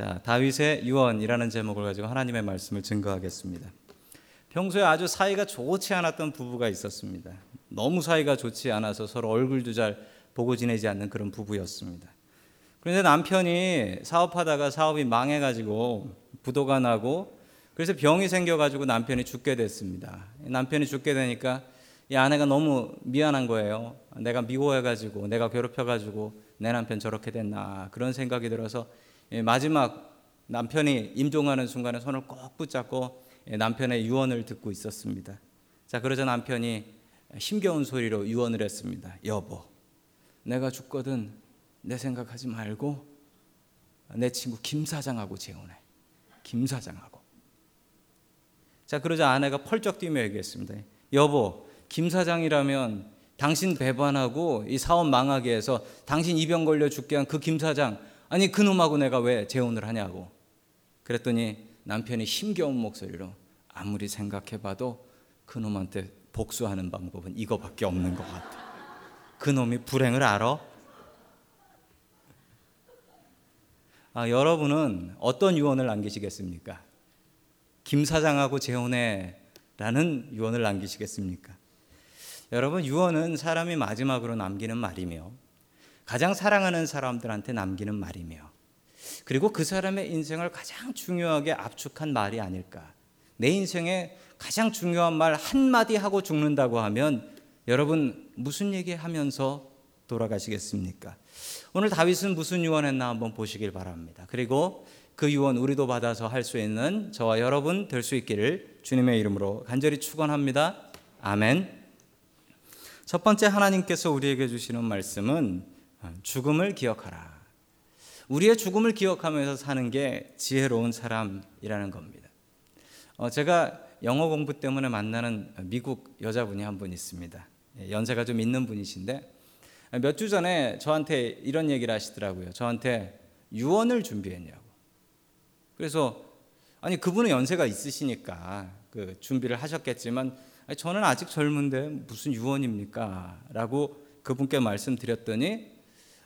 자, 다윗의 유언이라는 제목을 가지고 하나님의 말씀을 증거하겠습니다. 평소에 아주 사이가 좋지 않았던 부부가 있었습니다. 너무 사이가 좋지 않아서 서로 얼굴도 잘 보고 지내지 않는 그런 부부였습니다. 그런데 남편이 사업하다가 사업이 망해가지고 부도가 나고 그래서 병이 생겨가지고 남편이 죽게 됐습니다. 남편이 죽게 되니까 이 아내가 너무 미안한 거예요. 내가 미워해가지고 내가 괴롭혀가지고 내 남편 저렇게 됐나 그런 생각이 들어서 예, 마지막 남편이 임종하는 순간에 손을 꼭 붙잡고 예, 남편의 유언을 듣고 있었습니다. 자, 그러자 남편이 힘겨운 소리로 유언을 했습니다. 여보, 내가 죽거든 내 생각하지 말고 내 친구 김 사장하고 재혼해. 김 사장하고. 자, 그러자 아내가 펄쩍 뛰며 얘기했습니다. 여보, 김 사장이라면 당신 배반하고 이 사업 망하게 해서 당신 입병 걸려 죽게 한 그 김 사장 아니 그놈하고 내가 왜 재혼을 하냐고. 그랬더니 남편이 힘겨운 목소리로 아무리 생각해봐도 그놈한테 복수하는 방법은 이거밖에 없는 것 같아. 그놈이 불행을 알아? 아, 여러분은 어떤 유언을 남기시겠습니까? 김 사장하고 재혼해 라는 유언을 남기시겠습니까? 여러분, 유언은 사람이 마지막으로 남기는 말이며 가장 사랑하는 사람들한테 남기는 말이며 그리고 그 사람의 인생을 가장 중요하게 압축한 말이 아닐까. 내 인생에 가장 중요한 말 한마디 하고 죽는다고 하면 여러분 무슨 얘기 하면서 돌아가시겠습니까? 오늘 다윗은 무슨 유언했나 한번 보시길 바랍니다. 그리고 그 유언 우리도 받아서 할 수 있는 저와 여러분 될 수 있기를 주님의 이름으로 간절히 축원합니다. 아멘. 첫 번째 하나님께서 우리에게 주시는 말씀은 죽음을 기억하라. 우리의 죽음을 기억하면서 사는 게 지혜로운 사람이라는 겁니다. 어, 제가 영어 공부 때문에 만나는 미국 여자분이 한 분 있습니다. 예, 연세가 좀 있는 분이신데 몇 주 전에 저한테 이런 얘기를 하시더라고요. 저한테 유언을 준비했냐고. 그래서 아니 그분은 연세가 있으시니까 그 준비를 하셨겠지만 저는 아직 젊은데 무슨 유언입니까? 라고 그분께 말씀드렸더니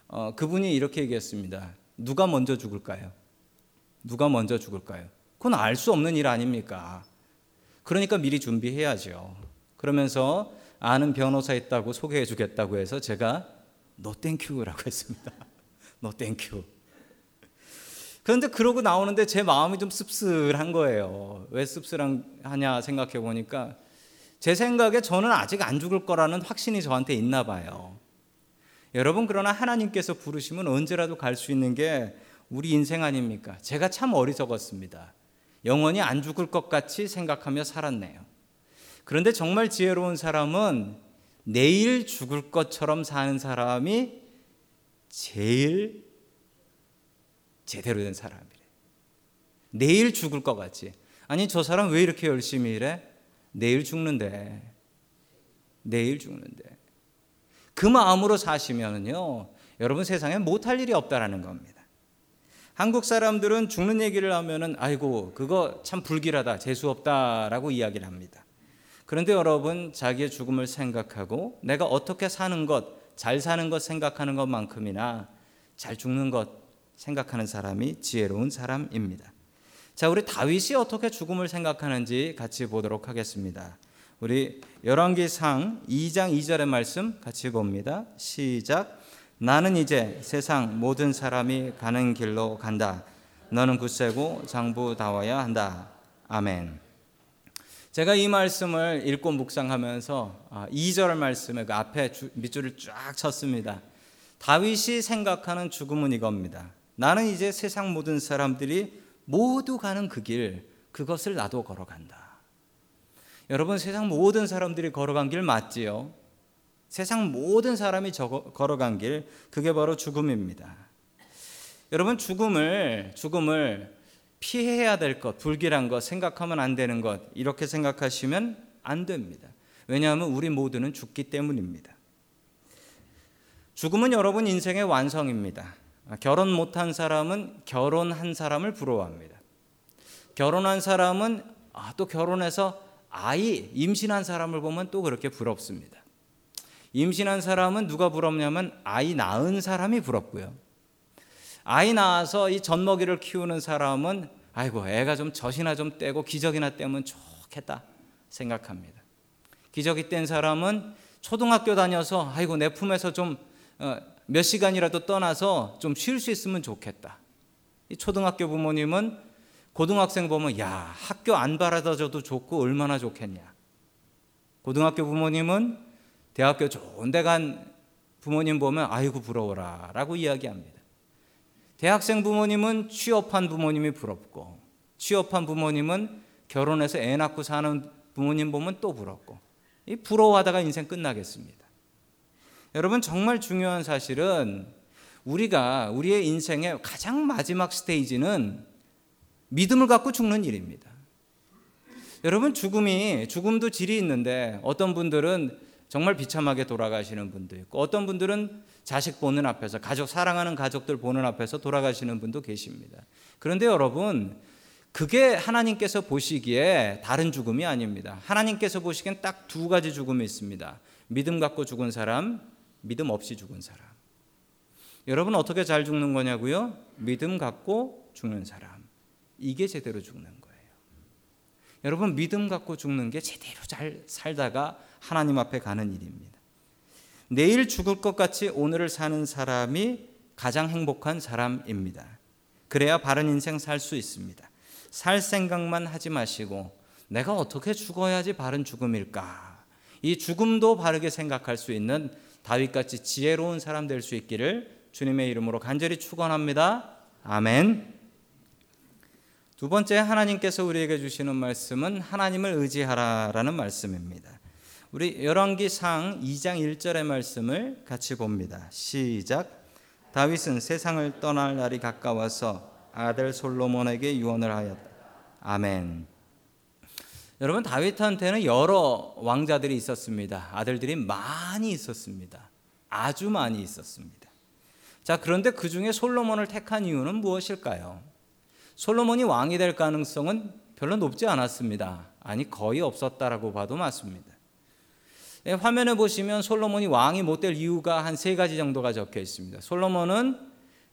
어, 그분이 이렇게 얘기했습니다. 누가 먼저 죽을까요? 누가 먼저 죽을까요? 그건 알 수 없는 일 아닙니까? 그러니까 미리 준비해야죠. 그러면서 아는 변호사 있다고 소개해 주겠다고 해서 제가 no thank you라고 했습니다. No thank you. 그런데 그러고 나오는데 제 마음이 좀 씁쓸한 거예요. 왜 씁쓸하냐 생각해 보니까 제 생각에 저는 아직 안 죽을 거라는 확신이 저한테 있나 봐요. 여러분 그러나 하나님께서 부르시면 언제라도 갈 수 있는 게 우리 인생 아닙니까? 제가 참 어리석었습니다. 영원히 안 죽을 것 같이 생각하며 살았네요. 그런데 정말 지혜로운 사람은 내일 죽을 것처럼 사는 사람이 제일 제대로 된 사람이래. 내일 죽을 것 같지. 아니 저 사람 왜 이렇게 열심히 일해? 내일 죽는데. 내일 죽는데. 그 마음으로 사시면요. 여러분 세상에 못할 일이 없다라는 겁니다. 한국 사람들은 죽는 얘기를 하면은 아이고 그거 참 불길하다 재수 없다라고 이야기를 합니다. 그런데 여러분 자기의 죽음을 생각하고 내가 어떻게 사는 것, 잘 사는 것 생각하는 것만큼이나 잘 죽는 것 생각하는 사람이 지혜로운 사람입니다. 자, 우리 다윗이 어떻게 죽음을 생각하는지 같이 보도록 하겠습니다. 우리 열왕기상 2장 2절의 말씀 같이 봅니다. 시작. 나는 이제 세상 모든 사람이 가는 길로 간다. 너는 굳세고 장부다워야 한다. 아멘. 제가 이 말씀을 읽고 묵상하면서 2절 아, 말씀에 그 앞에 밑줄을 쫙 쳤습니다. 다윗이 생각하는 죽음은 이겁니다. 나는 이제 세상 모든 사람들이 모두 가는 그 길, 그것을 나도 걸어간다. 여러분 세상 모든 사람들이 걸어간 길 맞지요? 세상 모든 사람이 걸어간 길 그게 바로 죽음입니다. 여러분 죽음을 죽음을 피해야 될 것, 불길한 것, 생각하면 안 되는 것 이렇게 생각하시면 안 됩니다. 왜냐하면 우리 모두는 죽기 때문입니다. 죽음은 여러분 인생의 완성입니다. 결혼 못한 사람은 결혼한 사람을 부러워합니다. 결혼한 사람은 아, 또 결혼해서 아이 임신한 사람을 보면 또 그렇게 부럽습니다. 임신한 사람은 누가 부럽냐면 아이 낳은 사람이 부럽고요. 아이 낳아서 이 젖먹이를 키우는 사람은 아이고 애가 좀 젖이나 좀 떼고 기저귀나 떼면 좋겠다 생각합니다. 기저귀 뗀 사람은 초등학교 다녀서 아이고 내 품에서 좀몇 어, 시간이라도 떠나서 좀 쉴 수 있으면 좋겠다. 이 초등학교 부모님은 고등학생 보면 야 학교 안 바라다줘도 좋고 얼마나 좋겠냐. 고등학교 부모님은 대학교 좋은 데 간 부모님 보면 아이고 부러워라라고 이야기합니다. 대학생 부모님은 취업한 부모님이 부럽고 취업한 부모님은 결혼해서 애 낳고 사는 부모님 보면 또 부럽고 이 부러워하다가 인생 끝나겠습니다. 여러분 정말 중요한 사실은 우리가 우리의 인생의 가장 마지막 스테이지는 믿음을 갖고 죽는 일입니다. 여러분 죽음이 죽음도 질이 있는데 어떤 분들은 정말 비참하게 돌아가시는 분도 있고 어떤 분들은 자식 보는 앞에서 가족 사랑하는 가족들 보는 앞에서 돌아가시는 분도 계십니다. 그런데 여러분 그게 하나님께서 보시기에 다른 죽음이 아닙니다. 하나님께서 보시기엔 딱 두 가지 죽음이 있습니다. 믿음 갖고 죽은 사람, 믿음 없이 죽은 사람. 여러분 어떻게 잘 죽는 거냐고요? 믿음 갖고 죽는 사람. 이게 제대로 죽는 거예요. 여러분 믿음 갖고 죽는 게 제대로 잘 살다가 하나님 앞에 가는 일입니다. 내일 죽을 것 같이 오늘을 사는 사람이 가장 행복한 사람입니다. 그래야 바른 인생 살 수 있습니다. 살 생각만 하지 마시고 내가 어떻게 죽어야지 바른 죽음일까? 이 죽음도 바르게 생각할 수 있는 다윗같이 지혜로운 사람 될 수 있기를 주님의 이름으로 간절히 축원합니다. 아멘. 두 번째 하나님께서 우리에게 주시는 말씀은 하나님을 의지하라라는 말씀입니다. 우리 열왕기 상 2장 1절의 말씀을 같이 봅니다. 시작. 다윗은 세상을 떠날 날이 가까워서 아들 솔로몬에게 유언을 하였다. 아멘. 여러분 다윗한테는 여러 왕자들이 있었습니다. 아들들이 많이 있었습니다. 아주 많이 있었습니다. 자, 그런데 그 중에 솔로몬을 택한 이유는 무엇일까요? 솔로몬이 왕이 될 가능성은 별로 높지 않았습니다. 아니, 거의 없었다라고 봐도 맞습니다. 예, 화면에 보시면 솔로몬이 왕이 못 될 이유가 한 세 가지 정도가 적혀 있습니다. 솔로몬은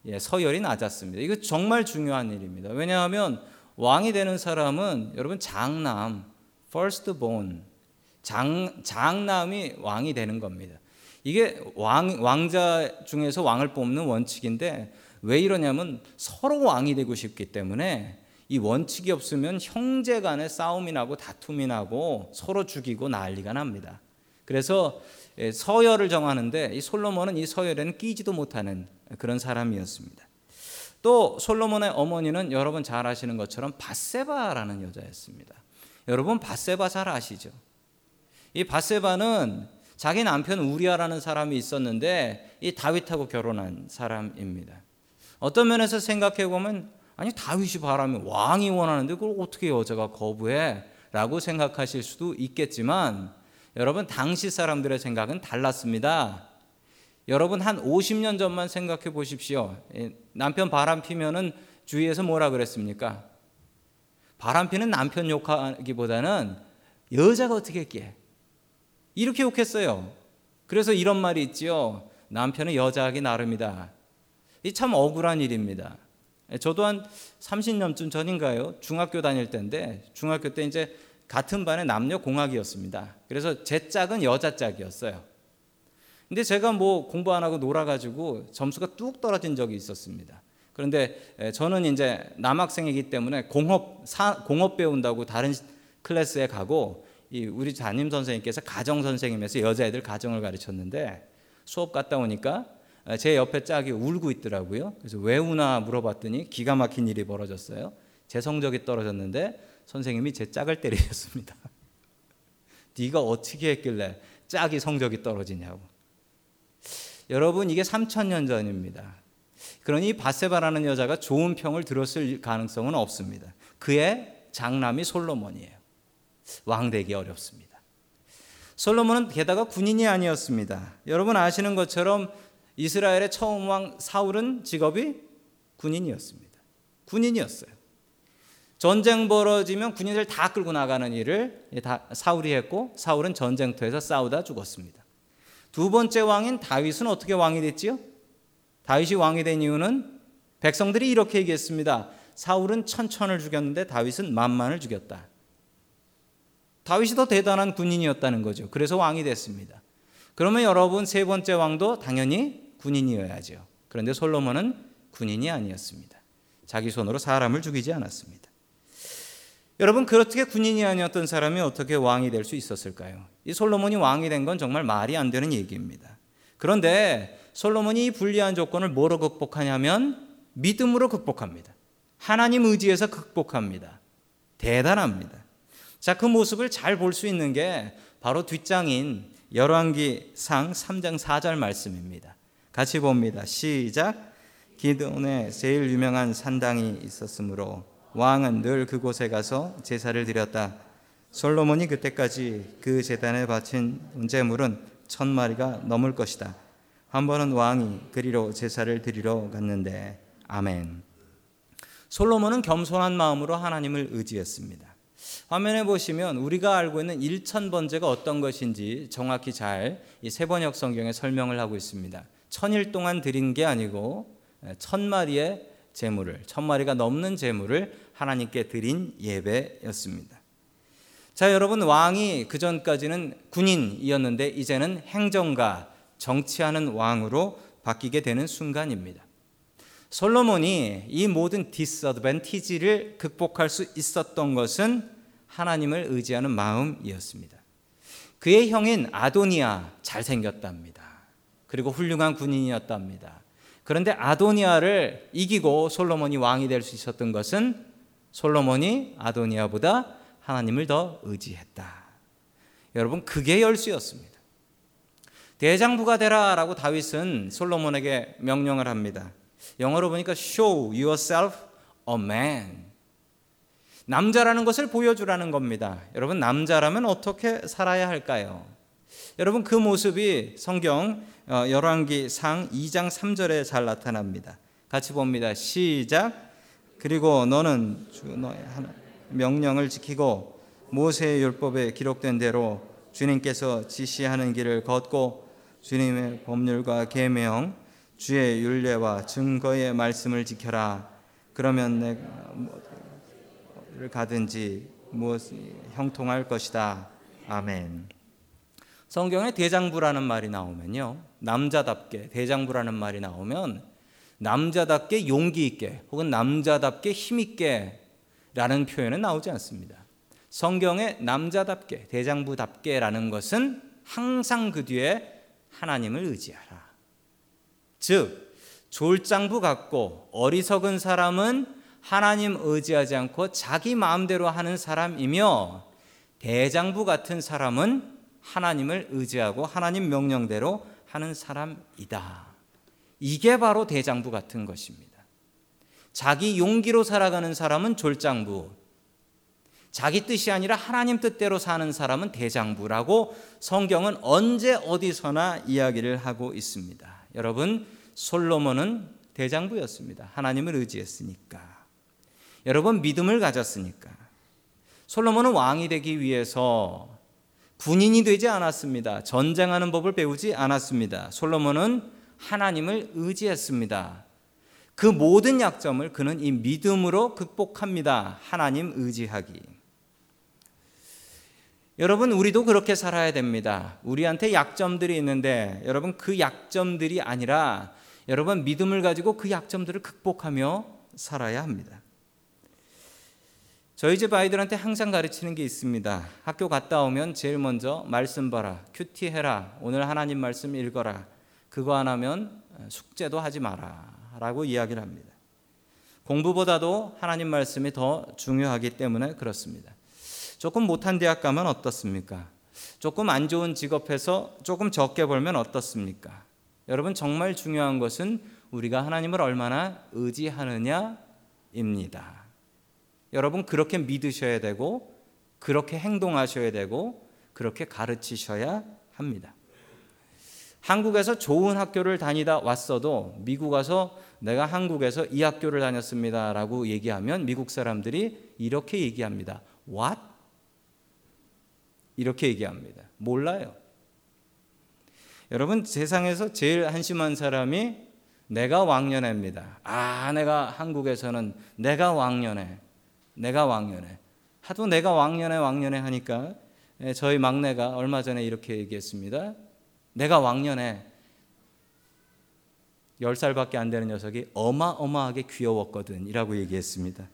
예, 서열이 낮았습니다. 이거 정말 중요한 일입니다. 왜냐하면 왕이 되는 사람은 여러분 장남, first born, 장, 장남이 왕이 되는 겁니다. 이게 왕, 왕자 중에서 왕을 뽑는 원칙인데 왜 이러냐면 서로 왕이 되고 싶기 때문에 이 원칙이 없으면 형제 간에 싸움이 나고 다툼이 나고 서로 죽이고 난리가 납니다. 그래서 예, 서열을 정하는데 이 솔로몬은 이 서열에는 끼지도 못하는 그런 사람이었습니다. 또 솔로몬의 어머니는 여러분 잘 아시는 것처럼 바세바라는 여자였습니다. 여러분 바세바 잘 아시죠? 이 바세바는 자기 남편 우리아라는 사람이 있었는데 이 다윗하고 결혼한 사람입니다. 어떤 면에서 생각해 보면 아니 다윗이 바라면 왕이 원하는데 그걸 어떻게 여자가 거부해? 라고 생각하실 수도 있겠지만 여러분 당시 사람들의 생각은 달랐습니다. 여러분 한 50년 전만 생각해 보십시오. 예, 남편 바람 피면은 주위에서 뭐라 그랬습니까? 바람 피는 남편 욕하기보다는 여자가 어떻게 했기에 이렇게 욕했어요. 그래서 이런 말이 있지요. 남편은 여자하기 나름이다. 이 참 억울한 일입니다. 예, 저도 한 30년쯤 전인가요? 중학교 다닐 때인데 중학교 때 이제 같은 반에 남녀 공학이었습니다. 그래서 제 짝은 여자 짝이었어요. 근데 제가 뭐 공부 안 하고 놀아가지고 점수가 뚝 떨어진 적이 있었습니다. 그런데 저는 이제 남학생이기 때문에 공업 사, 공업 배운다고 다른 클래스에 가고 이 우리 담임 선생님께서 가정 선생님에서 여자애들 가정을 가르쳤는데 수업 갔다 오니까 제 옆에 짝이 울고 있더라고요. 그래서 왜 우나 물어봤더니 기가 막힌 일이 벌어졌어요. 제 성적이 떨어졌는데 선생님이 제 짝을 때리셨습니다. 네가 어떻게 했길래 짝이 성적이 떨어지냐고. 여러분 이게 3천 년 전입니다. 그러니 바세바라는 여자가 좋은 평을 들었을 가능성은 없습니다. 그의 장남이 솔로몬이에요. 왕 되기 어렵습니다. 솔로몬은 게다가 군인이 아니었습니다. 여러분 아시는 것처럼 이스라엘의 처음 왕 사울은 직업이 군인이었습니다. 군인이었어요. 전쟁 벌어지면 군인들 다 끌고 나가는 일을 다 사울이 했고 사울은 전쟁터에서 싸우다 죽었습니다. 두 번째 왕인 다윗은 어떻게 왕이 됐지요? 다윗이 왕이 된 이유는 백성들이 이렇게 얘기했습니다. 사울은 천천을 죽였는데 다윗은 만만을 죽였다. 다윗이 더 대단한 군인이었다는 거죠. 그래서 왕이 됐습니다. 그러면 여러분 세 번째 왕도 당연히 군인이어야죠. 그런데 솔로몬은 군인이 아니었습니다. 자기 손으로 사람을 죽이지 않았습니다. 여러분 그렇게 군인이 아니었던 사람이 어떻게 왕이 될 수 있었을까요? 이 솔로몬이 왕이 된 건 정말 말이 안 되는 얘기입니다. 그런데 솔로몬이 이 불리한 조건을 뭐로 극복하냐면 믿음으로 극복합니다. 하나님 의지에서 극복합니다. 대단합니다. 자, 그 모습을 잘 볼 수 있는 게 바로 뒷장인 열왕기상 3장 4절 말씀입니다. 같이 봅니다. 시작. 기드온에 제일 유명한 산당이 있었으므로 왕은 늘 그곳에 가서 제사를 드렸다. 솔로몬이 그때까지 그 제단에 바친 제물은 천 마리가 넘을 것이다. 한 번은 왕이 그리로 제사를 드리러 갔는데 아멘. 솔로몬은 겸손한 마음으로 하나님을 의지했습니다. 화면에 보시면 우리가 알고 있는 1천 번제가 어떤 것인지 정확히 잘 이 세번역 성경에 설명을 하고 있습니다. 천일 동안 드린 게 아니고 천 마리의 제물을 천 마리가 넘는 제물을 하나님께 드린 예배였습니다. 자, 여러분 왕이 그 전까지는 군인이었는데 이제는 행정가, 정치하는 왕으로 바뀌게 되는 순간입니다. 솔로몬이 이 모든 디스어드밴티지를 극복할 수 있었던 것은 하나님을 의지하는 마음이었습니다. 그의 형인 아도니아 잘생겼답니다. 그리고 훌륭한 군인이었답니다. 그런데 아도니아를 이기고 솔로몬이 왕이 될 수 있었던 것은 솔로몬이 아도니아보다 하나님을 더 의지했다. 여러분 그게 열쇠였습니다. 대장부가 되라라고 다윗은 솔로몬에게 명령을 합니다. 영어로 보니까 show yourself a man. 남자라는 것을 보여주라는 겁니다. 여러분, 남자라면 어떻게 살아야 할까요? 여러분, 그 모습이 성경 어, 열왕기 상 2장 3절에 잘 나타납니다. 같이 봅니다. 시작. 그리고 너는 주 너의 명령을 지키고 모세의 율법에 기록된 대로 주님께서 지시하는 길을 걷고 주님의 법률과 계명 주의 윤례와 증거의 말씀을 지켜라. 그러면 내가 를 가든지 무엇이 형통할 것이다. 아멘. 성경에 대장부라는 말이 나오면요. 남자답게 대장부라는 말이 나오면 남자답게 용기 있게 혹은 남자답게 힘 있게 라는 표현은 나오지 않습니다. 성경에 남자답게 대장부답게라는 것은 항상 그 뒤에 하나님을 의지하라. 즉 졸장부 같고 어리석은 사람은 하나님 의지하지 않고 자기 마음대로 하는 사람이며 대장부 같은 사람은 하나님을 의지하고 하나님 명령대로 하는 사람이다. 이게 바로 대장부 같은 것입니다. 자기 용기로 살아가는 사람은 졸장부, 자기 뜻이 아니라 하나님 뜻대로 사는 사람은 대장부라고 성경은 언제 어디서나 이야기를 하고 있습니다. 여러분 솔로몬은 대장부였습니다. 하나님을 의지했으니까. 여러분 믿음을 가졌으니까. 솔로몬은 왕이 되기 위해서 군인이 되지 않았습니다. 전쟁하는 법을 배우지 않았습니다. 솔로몬은 하나님을 의지했습니다. 그 모든 약점을 그는 이 믿음으로 극복합니다. 하나님 의지하기. 여러분, 우리도 그렇게 살아야 됩니다. 우리한테 약점들이 있는데, 여러분, 그 약점들이 아니라, 여러분, 믿음을 가지고 그 약점들을 극복하며 살아야 합니다. 저희 집 아이들한테 항상 가르치는 게 있습니다. 학교 갔다 오면 제일 먼저 말씀 봐라, 큐티 해라, 오늘 하나님 말씀 읽어라. 그거 안 하면 숙제도 하지 마라. 라고 이야기를 합니다. 공부보다도 하나님 말씀이 더 중요하기 때문에 그렇습니다. 조금 못한 대학 가면 어떻습니까? 조금 안 좋은 직업에서 조금 적게 벌면 어떻습니까? 여러분 정말 중요한 것은 우리가 하나님을 얼마나 의지하느냐입니다. 여러분 그렇게 믿으셔야 되고 그렇게 행동하셔야 되고 그렇게 가르치셔야 합니다. 한국에서 좋은 학교를 다니다 왔어도 미국 와서 내가 한국에서 이 학교를 다녔습니다라고 얘기하면 미국 사람들이 이렇게 얘기합니다. What? 이렇게 얘기합니다. 몰라요. 여러분 세상에서 제일 한심한 사람이 내가 왕년회입니다. 아, 내가 한국에서는 내가 왕년회, 내가 왕년회. 하도 내가 왕년회 왕년회 하니까 예, 저희 막내가 얼마 전에 이렇게 얘기했습니다. 내가 왕년회 10살밖에 안 되는 녀석이 어마어마하게 귀여웠거든 이라고 얘기했습니다.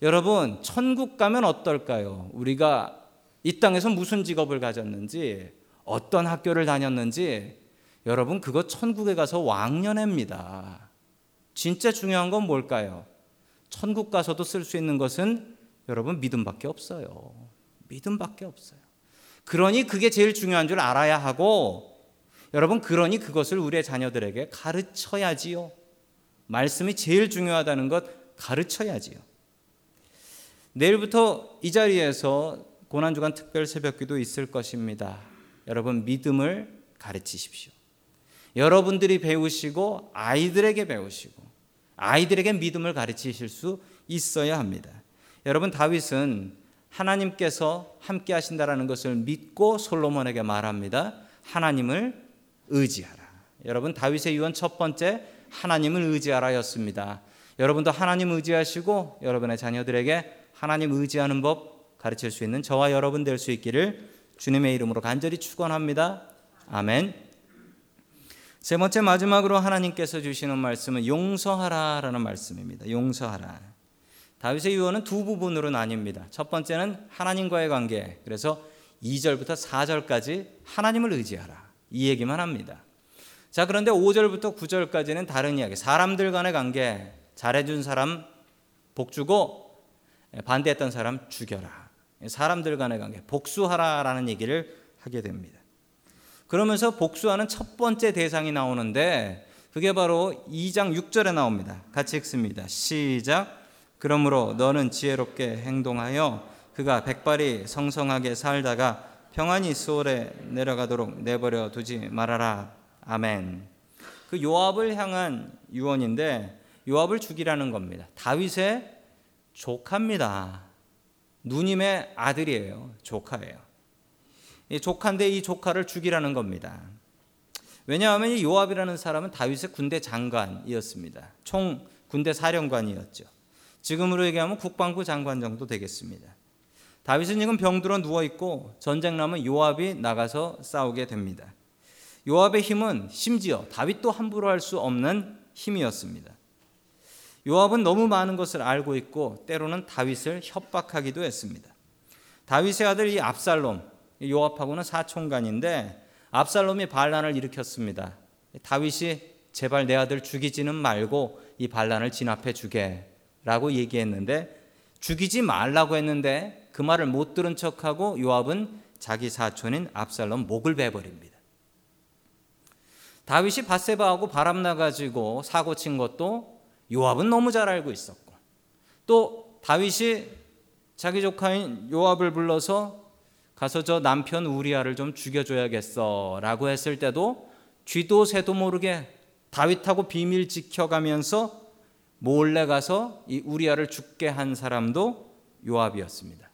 여러분, 천국 가면 어떨까요? 우리가 이 땅에서 무슨 직업을 가졌는지, 어떤 학교를 다녔는지, 여러분, 그거 천국에 가서 왕년회입니다. 진짜 중요한 건 뭘까요? 천국 가서도 쓸 수 있는 것은 여러분 믿음밖에 없어요. 믿음밖에 없어요. 그러니 그게 제일 중요한 줄 알아야 하고 여러분 그러니 그것을 우리의 자녀들에게 가르쳐야지요. 말씀이 제일 중요하다는 것 가르쳐야지요. 내일부터 이 자리에서 고난주간 특별 새벽기도 있을 것입니다. 여러분 믿음을 가르치십시오. 여러분들이 배우시고 아이들에게 배우시고 아이들에게 믿음을 가르치실 수 있어야 합니다. 여러분 다윗은 하나님께서 함께 하신다라는 것을 믿고 솔로몬에게 말합니다. 하나님을 의지하라. 여러분 다윗의 유언 첫 번째 하나님을 의지하라였습니다. 여러분도 하나님 의지하시고 여러분의 자녀들에게 하나님 의지하는 법 가르칠 수 있는 저와 여러분 될 수 있기를 주님의 이름으로 간절히 축원합니다. 아멘. 세 번째 마지막으로 하나님께서 주시는 말씀은 용서하라라는 말씀입니다. 용서하라. 다윗의 유언은 두 부분으로 나뉩니다. 첫 번째는 하나님과의 관계. 그래서 2절부터 4절까지 하나님을 의지하라. 이 얘기만 합니다. 자, 그런데 5절부터 9절까지는 다른 이야기. 사람들 간의 관계. 잘해준 사람 복 주고 반대했던 사람 죽여라. 사람들 간의 관계. 복수하라라는 얘기를 하게 됩니다. 그러면서 복수하는 첫 번째 대상이 나오는데 그게 바로 2장 6절에 나옵니다. 같이 읽습니다. 시작. 그러므로 너는 지혜롭게 행동하여 그가 백발이 성성하게 살다가 평안히 수월에 내려가도록 내버려 두지 말아라. 아멘. 그 요압을 향한 유언인데 요압을 죽이라는 겁니다. 다윗의 조카입니다. 누님의 아들이에요. 조카예요. 이 조카인데 이 조카를 죽이라는 겁니다. 왜냐하면 이 요압이라는 사람은 다윗의 군대 장관이었습니다. 총 군대 사령관이었죠. 지금으로 얘기하면 국방부 장관 정도 되겠습니다. 다윗은 지금 병들어 누워 있고 전쟁 나면 요압이 나가서 싸우게 됩니다. 요압의 힘은 심지어 다윗도 함부로 할 수 없는 힘이었습니다. 요압은 너무 많은 것을 알고 있고 때로는 다윗을 협박하기도 했습니다. 다윗의 아들 이 압살롬, 요압하고는 사촌간인데 압살롬이 반란을 일으켰습니다. 다윗이 제발 내 아들 죽이지는 말고 이 반란을 진압해 주게 라고 얘기했는데 죽이지 말라고 했는데 그 말을 못 들은 척하고 요압은 자기 사촌인 압살롬 목을 베버립니다. 다윗이 바세바하고 바람 나가지고 사고 친 것도 요압은 너무 잘 알고 있었고 또 다윗이 자기 조카인 요압을 불러서 가서 저 남편 우리아를 좀 죽여줘야겠어라고 했을 때도 쥐도 새도 모르게 다윗하고 비밀 지켜가면서 몰래 가서 이 우리아를 죽게 한 사람도 요압이었습니다.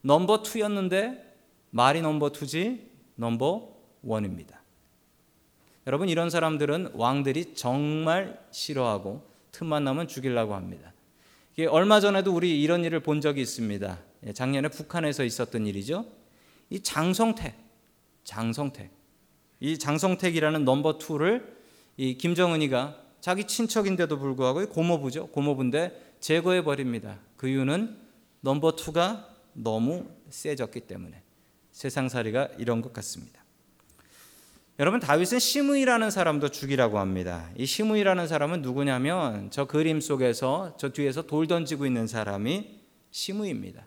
넘버 2였는데 말이 넘버 2지 넘버 1입니다. 여러분 이런 사람들은 왕들이 정말 싫어하고 틈만 나면 죽이려고 합니다. 얼마 전에도 우리 이런 일을 본 적이 있습니다. 예, 작년에 북한에서 있었던 일이죠. 이 장성택, 장성택, 이 장성택이라는 넘버 2를 이 김정은이가 자기 친척인데도 불구하고 고모부죠. 고모부인데 제거해 버립니다. 그 이유는 넘버 투가 너무 세졌기 때문에 세상살이가 이런 것 같습니다. 여러분 다윗은 시므이라는 사람도 죽이라고 합니다. 이 시므이라는 사람은 누구냐면 저 그림 속에서 저 뒤에서 돌 던지고 있는 사람이 시므이입니다.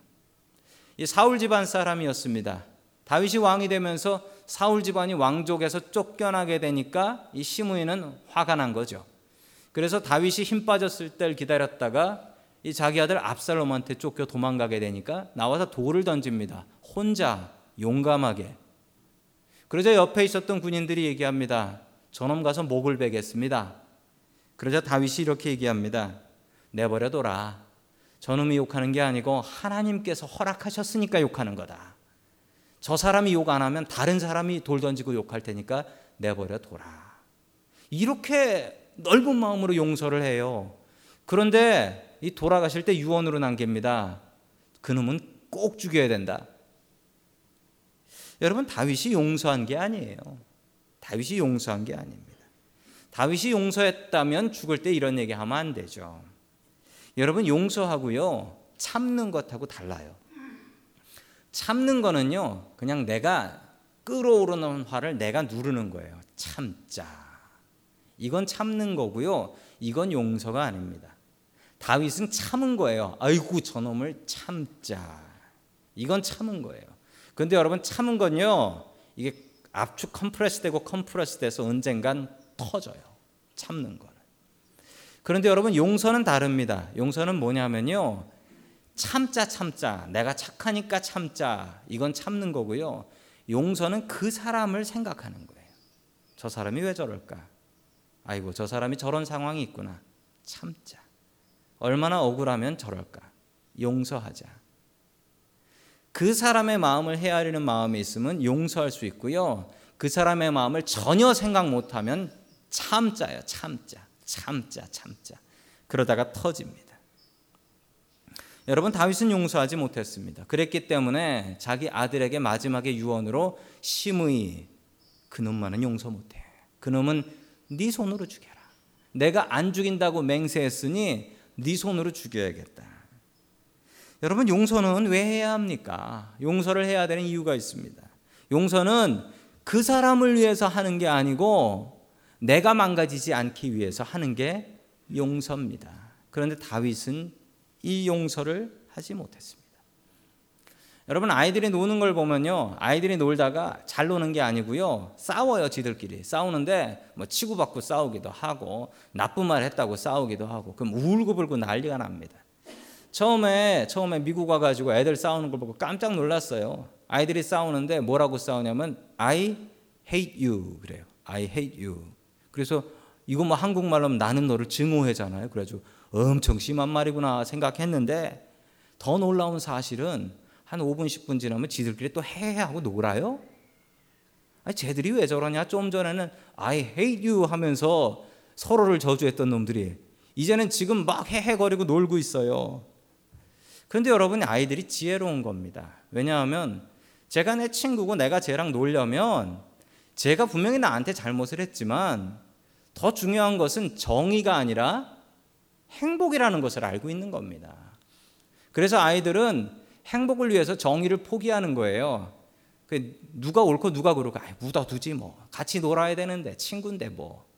이 사울 집안 사람이었습니다. 다윗이 왕이 되면서 사울 집안이 왕족에서 쫓겨나게 되니까 이 시므이는 화가 난 거죠. 그래서 다윗이 힘 빠졌을 때를 기다렸다가 이 자기 아들 압살롬한테 쫓겨 도망가게 되니까 나와서 돌을 던집니다. 혼자 용감하게. 그러자 옆에 있었던 군인들이 얘기합니다. 저놈 가서 목을 베겠습니다. 그러자 다윗이 이렇게 얘기합니다. 내버려둬라. 저놈이 욕하는 게 아니고 하나님께서 허락하셨으니까 욕하는 거다. 저 사람이 욕 안 하면 다른 사람이 돌 던지고 욕할 테니까 내버려 둬라. 이렇게 넓은 마음으로 용서를 해요. 그런데 이 돌아가실 때 유언으로 남깁니다. 그놈은 꼭 죽여야 된다. 여러분 다윗이 용서한 게 아니에요. 다윗이 용서한 게 아닙니다. 다윗이 용서했다면 죽을 때 이런 얘기 하면 안 되죠. 여러분 용서하고요 참는 것하고 달라요. 참는 거는요 그냥 내가 끓어오르는 화를 내가 누르는 거예요. 참자. 이건 참는 거고요. 이건 용서가 아닙니다. 다윗은 참은 거예요. 아이고 저놈을 참자. 이건 참은 거예요. 근데 여러분 참은 건요. 이게 압축 compress 되고 compress 돼서 언젠간 터져요. 참는 거는. 그런데 여러분 용서는 다릅니다. 용서는 뭐냐면요. 참자 참자. 내가 착하니까 참자. 이건 참는 거고요. 용서는 그 사람을 생각하는 거예요. 저 사람이 왜 저럴까? 아이고 저 사람이 저런 상황이 있구나. 참자. 얼마나 억울하면 저럴까? 용서하자. 그 사람의 마음을 헤아리는 마음이 있으면 용서할 수 있고요. 그 사람의 마음을 전혀 생각 못하면 참자요, 참자, 참자, 참자. 그러다가 터집니다. 여러분 다윗은 용서하지 못했습니다. 그랬기 때문에 자기 아들에게 마지막에 유언으로 심의 그놈만은 용서 못해. 그놈은 네 손으로 죽여라. 내가 안 죽인다고 맹세했으니 네 손으로 죽여야겠다. 여러분 용서는 왜 해야 합니까? 용서를 해야 되는 이유가 있습니다. 용서는 그 사람을 위해서 하는 게 아니고 내가 망가지지 않기 위해서 하는 게 용서입니다. 그런데 다윗은 이 용서를 하지 못했습니다. 여러분 아이들이 노는 걸 보면요. 아이들이 놀다가 잘 노는 게 아니고요. 싸워요, 지들끼리. 싸우는데 뭐 치고받고 싸우기도 하고 나쁜 말 했다고 싸우기도 하고 그럼 울고불고 난리가 납니다. 처음에 처음에 미국 와 가지고 애들 싸우는 걸 보고 깜짝 놀랐어요. 아이들이 싸우는데 뭐라고 싸우냐면 I hate you 그래요. I hate you. 그래서 이거 뭐 한국말로 하면 나는 너를 증오해잖아요. 그래가지고 엄청 심한 말이구나 생각했는데 더 놀라운 사실은 한 5분 10분 지나면 지들끼리 또 해하고 놀아요. 아니 쟤들이 왜 저러냐? 좀 전에는 I hate you 하면서 서로를 저주했던 놈들이 이제는 지금 막 헤헤거리고 놀고 있어요. 그런데 여러분 아이들이 지혜로운 겁니다. 왜냐하면 제가 내 친구고 내가 쟤랑 놀려면 제가 분명히 나한테 잘못을 했지만 더 중요한 것은 정의가 아니라 행복이라는 것을 알고 있는 겁니다. 그래서 아이들은 행복을 위해서 정의를 포기하는 거예요. 그 누가 옳고 누가 그르고 아, 묻어두지 뭐. 같이 놀아야 되는데 친구인데 뭐.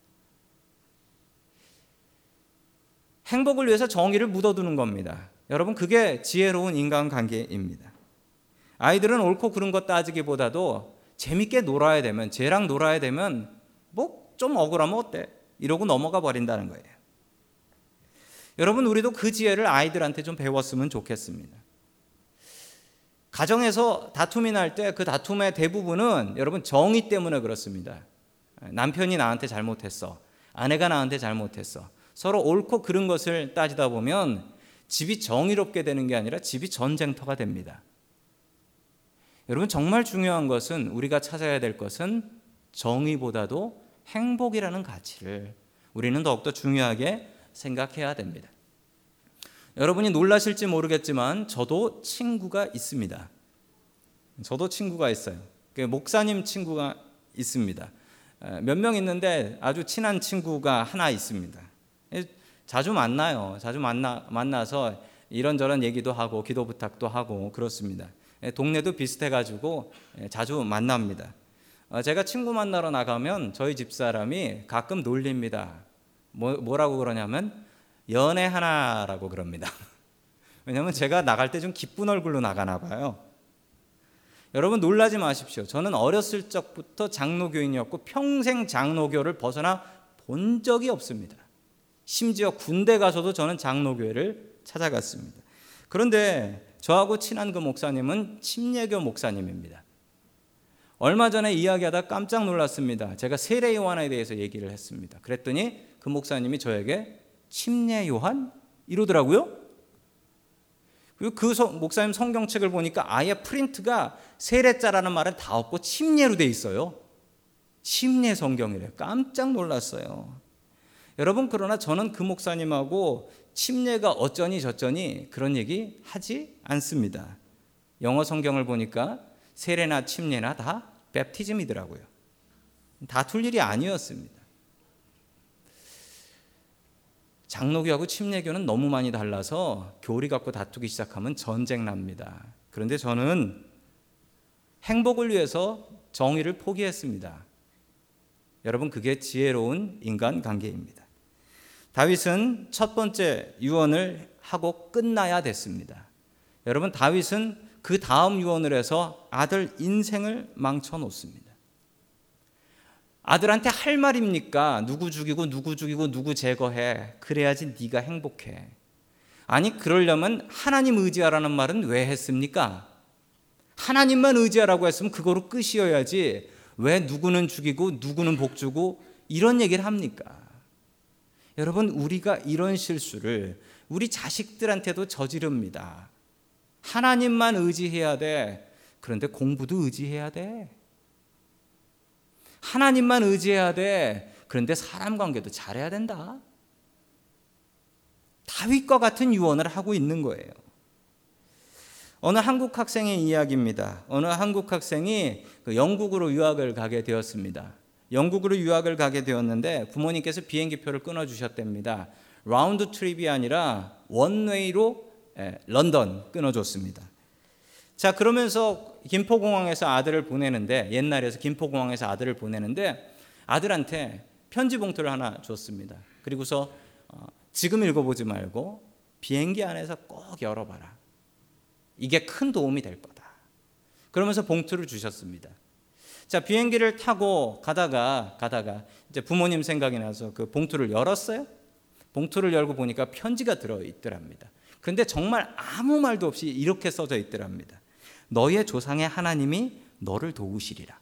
행복을 위해서 정의를 묻어두는 겁니다. 여러분 그게 지혜로운 인간관계입니다. 아이들은 옳고 그른 것 따지기보다도 재밌게 놀아야 되면 쟤랑 놀아야 되면 뭐 좀 억울하면 어때? 이러고 넘어가 버린다는 거예요. 여러분 우리도 그 지혜를 아이들한테 좀 배웠으면 좋겠습니다. 가정에서 다툼이 날 때 그 다툼의 대부분은 여러분 정의 때문에 그렇습니다. 남편이 나한테 잘못했어. 아내가 나한테 잘못했어. 서로 옳고 그른 것을 따지다 보면 집이 정의롭게 되는 게 아니라 집이 전쟁터가 됩니다. 여러분 정말 중요한 것은 우리가 찾아야 될 것은 정의보다도 행복이라는 가치를 우리는 더욱더 중요하게 생각해야 됩니다. 여러분이 놀라실지 모르겠지만 저도 친구가 있습니다. 저도 친구가 있어요. 그 목사님 친구가 있습니다. 몇 명 있는데 아주 친한 친구가 하나 있습니다. 자주 만나요. 자주 만나 만나서 이런저런 얘기도 하고 기도 부탁도 하고 그렇습니다. 동네도 비슷해가지고 자주 만납니다. 어, 제가 친구 만나러 나가면 저희 집 사람이 가끔 놀립니다. 뭐, 뭐라고 그러냐면 연애 하나라고 그럽니다. 왜냐하면 제가 나갈 때 좀 기쁜 얼굴로 나가나 봐요. 여러분 놀라지 마십시오. 저는 어렸을 적부터 장로교인이었고 평생 장로교를 벗어나 본 적이 없습니다. 심지어 군대 가서도 저는 장로교회를 찾아갔습니다. 그런데 저하고 친한 그 목사님은 침례교 목사님입니다. 얼마 전에 이야기하다 깜짝 놀랐습니다. 제가 세례 요한에 대해서 얘기를 했습니다. 그랬더니 그 목사님이 저에게 침례 요한 이러더라고요. 그리고 그 목사님 성경책을 보니까 아예 프린트가 세례자라는 말은 다 없고 침례로 돼 있어요. 침례 성경이래요. 깜짝 놀랐어요. 여러분 그러나 저는 그 목사님하고 침례가 어쩌니 저쩌니 그런 얘기 하지 않습니다. 영어 성경을 보니까 세례나 침례나 다 베프티즘이더라고요. 다툴 일이 아니었습니다. 장로교하고 침례교는 너무 많이 달라서 교리 갖고 다투기 시작하면 전쟁 납니다. 그런데 저는 행복을 위해서 정의를 포기했습니다. 여러분 그게 지혜로운 인간 관계입니다. 다윗은 첫 번째 유언을 하고 끝나야 됐습니다. 여러분 다윗은 그 다음 유언을 해서 아들 인생을 망쳐 놓습니다. 아들한테 할 말입니까? 누구 죽이고 누구 죽이고 누구 제거해. 그래야지 네가 행복해. 아니 그러려면 하나님 의지하라는 말은 왜 했습니까? 하나님만 의지하라고 했으면 그거로 끝이어야지 왜 누구는 죽이고 누구는 복주고 이런 얘기를 합니까? 여러분 우리가 이런 실수를 우리 자식들한테도 저지릅니다. 하나님만 의지해야 돼. 그런데 공부도 의지해야 돼. 하나님만 의지해야 돼. 그런데 사람 관계도 잘해야 된다. 다윗과 같은 유언을 하고 있는 거예요. 어느 한국 학생의 이야기입니다. 어느 한국 학생이 그 영국으로 유학을 가게 되었습니다. 영국으로 유학을 가게 되었는데 부모님께서 비행기표를 끊어 주셨답니다. 라운드 트립이 아니라 원웨이로 예, 런던 끊어 줬습니다. 자, 그러면서 김포공항에서 아들을 보내는데 옛날에서 김포공항에서 아들을 보내는데 아들한테 편지 봉투를 하나 줬습니다. 그리고서 어, 지금 읽어보지 말고 비행기 안에서 꼭 열어봐라. 이게 큰 도움이 될 거다. 그러면서 봉투를 주셨습니다. 자, 비행기를 타고 가다가 가다가 이제 부모님 생각이 나서 그 봉투를 열었어요. 봉투를 열고 보니까 편지가 들어 있더랍니다. 그런데 정말 아무 말도 없이 이렇게 써져 있더랍니다. 너의 조상의 하나님이 너를 도우시리라.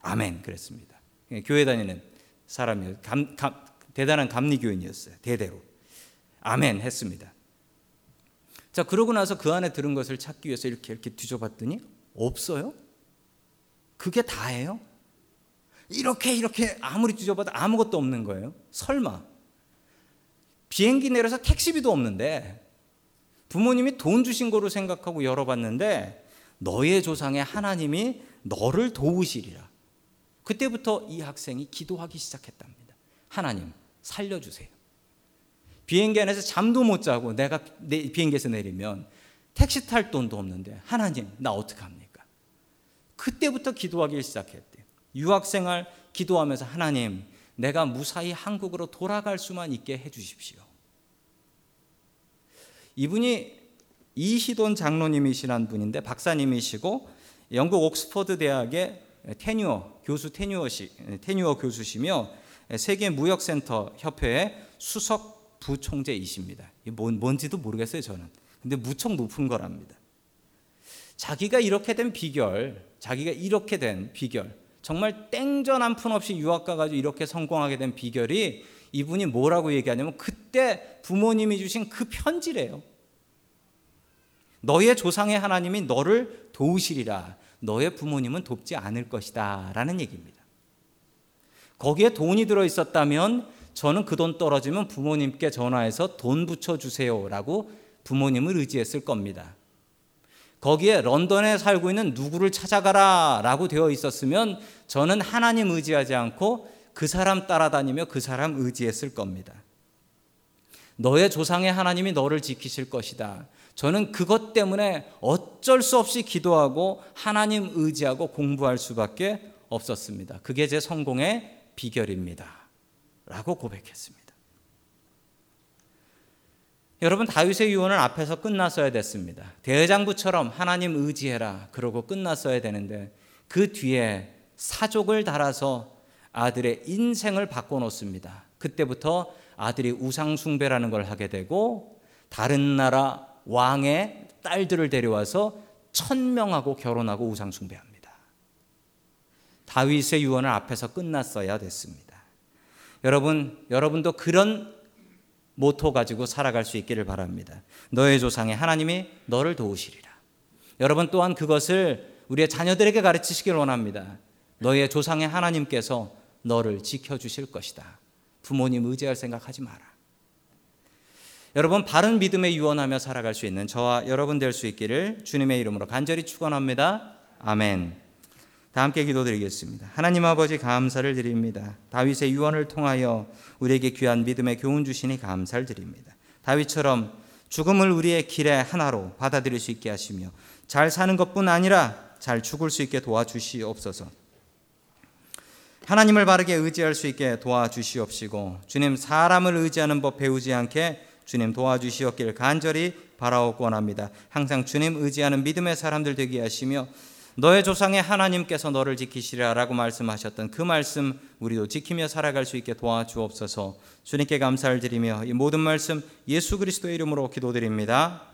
아멘 그랬습니다. 예, 교회 다니는 사람이요. 감, 감, 대단한 감리 교인이었어요. 대대로. 아멘 했습니다. 자, 그러고 나서 그 안에 들은 것을 찾기 위해서 이렇게 이렇게 뒤져봤더니 없어요. 그게 다예요? 이렇게 이렇게 아무리 뒤져봐도 아무것도 없는 거예요. 설마 비행기 내려서 택시비도 없는데 부모님이 돈 주신 거로 생각하고 열어봤는데 너의 조상의 하나님이 너를 도우시리라. 그때부터 이 학생이 기도하기 시작했답니다. 하나님 살려주세요. 비행기 안에서 잠도 못 자고 내가 비행기에서 내리면 택시 탈 돈도 없는데 하나님 나 어떡합니까? 그때부터 기도하기 시작했대. 유학생활 기도하면서 하나님 내가 무사히 한국으로 돌아갈 수만 있게 해 주십시오. 이분이 이시돈 장로님이시란 분인데 박사님이시고 영국 옥스퍼드 대학의 테뉴어 교수 테뉴어시 테뉴어 교수시며 세계 무역센터 협회의 수석 부총재이십니다. 뭔, 뭔지도 모르겠어요 저는. 근데 무척 높은 거랍니다. 자기가 이렇게 된 비결, 자기가 이렇게 된 비결, 정말 땡전 한 푼 없이 유학 가가지고 이렇게 성공하게 된 비결이 이분이 뭐라고 얘기하냐면 그때 부모님이 주신 그 편지래요. 너의 조상의 하나님이 너를 도우시리라. 너의 부모님은 돕지 않을 것이다. 라는 얘기입니다. 거기에 돈이 들어 있었다면 저는 그 돈 떨어지면 부모님께 전화해서 돈 붙여주세요. 라고 부모님을 의지했을 겁니다. 거기에 런던에 살고 있는 누구를 찾아가라 라고 되어 있었으면 저는 하나님 의지하지 않고 그 사람 따라다니며 그 사람 의지했을 겁니다. 너의 조상의 하나님이 너를 지키실 것이다. 저는 그것 때문에 어쩔 수 없이 기도하고 하나님 의지하고 공부할 수밖에 없었습니다. 그게 제 성공의 비결입니다. 라고 고백했습니다. 여러분 다윗의 유언은 앞에서 끝났어야 됐습니다. 대장부처럼 하나님 의지해라. 그러고 끝났어야 되는데 그 뒤에 사족을 달아서 아들의 인생을 바꿔 놓습니다. 그때부터 아들이 우상 숭배라는 걸 하게 되고 다른 나라 왕의 딸들을 데려와서 천명하고 결혼하고 우상 숭배합니다. 다윗의 유언을 앞에서 끝났어야 됐습니다. 여러분, 여러분도 그런 모토 가지고 살아갈 수 있기를 바랍니다. 너의 조상의 하나님이 너를 도우시리라. 여러분 또한 그것을 우리의 자녀들에게 가르치시길 원합니다. 너의 조상의 하나님께서 너를 지켜주실 것이다. 부모님 의지할 생각하지 마라. 여러분 바른 믿음에 유언하며 살아갈 수 있는 저와 여러분 될 수 있기를 주님의 이름으로 간절히 축원합니다. 아멘. 다 함께 기도드리겠습니다. 하나님 아버지 감사를 드립니다. 다윗의 유언을 통하여 우리에게 귀한 믿음의 교훈 주시니 감사를 드립니다. 다윗처럼 죽음을 우리의 길의 하나로 받아들일 수 있게 하시며 잘 사는 것뿐 아니라 잘 죽을 수 있게 도와주시옵소서. 하나님을 바르게 의지할 수 있게 도와주시옵시고 주님 사람을 의지하는 법 배우지 않게 주님 도와주시옵기를 간절히 바라옵고 원합니다. 항상 주님 의지하는 믿음의 사람들 되게 하시며 너의 조상의 하나님께서 너를 지키시리라라고 말씀하셨던 그 말씀 우리도 지키며 살아갈 수 있게 도와주옵소서. 주님께 감사를 드리며 이 모든 말씀 예수 그리스도의 이름으로 기도드립니다.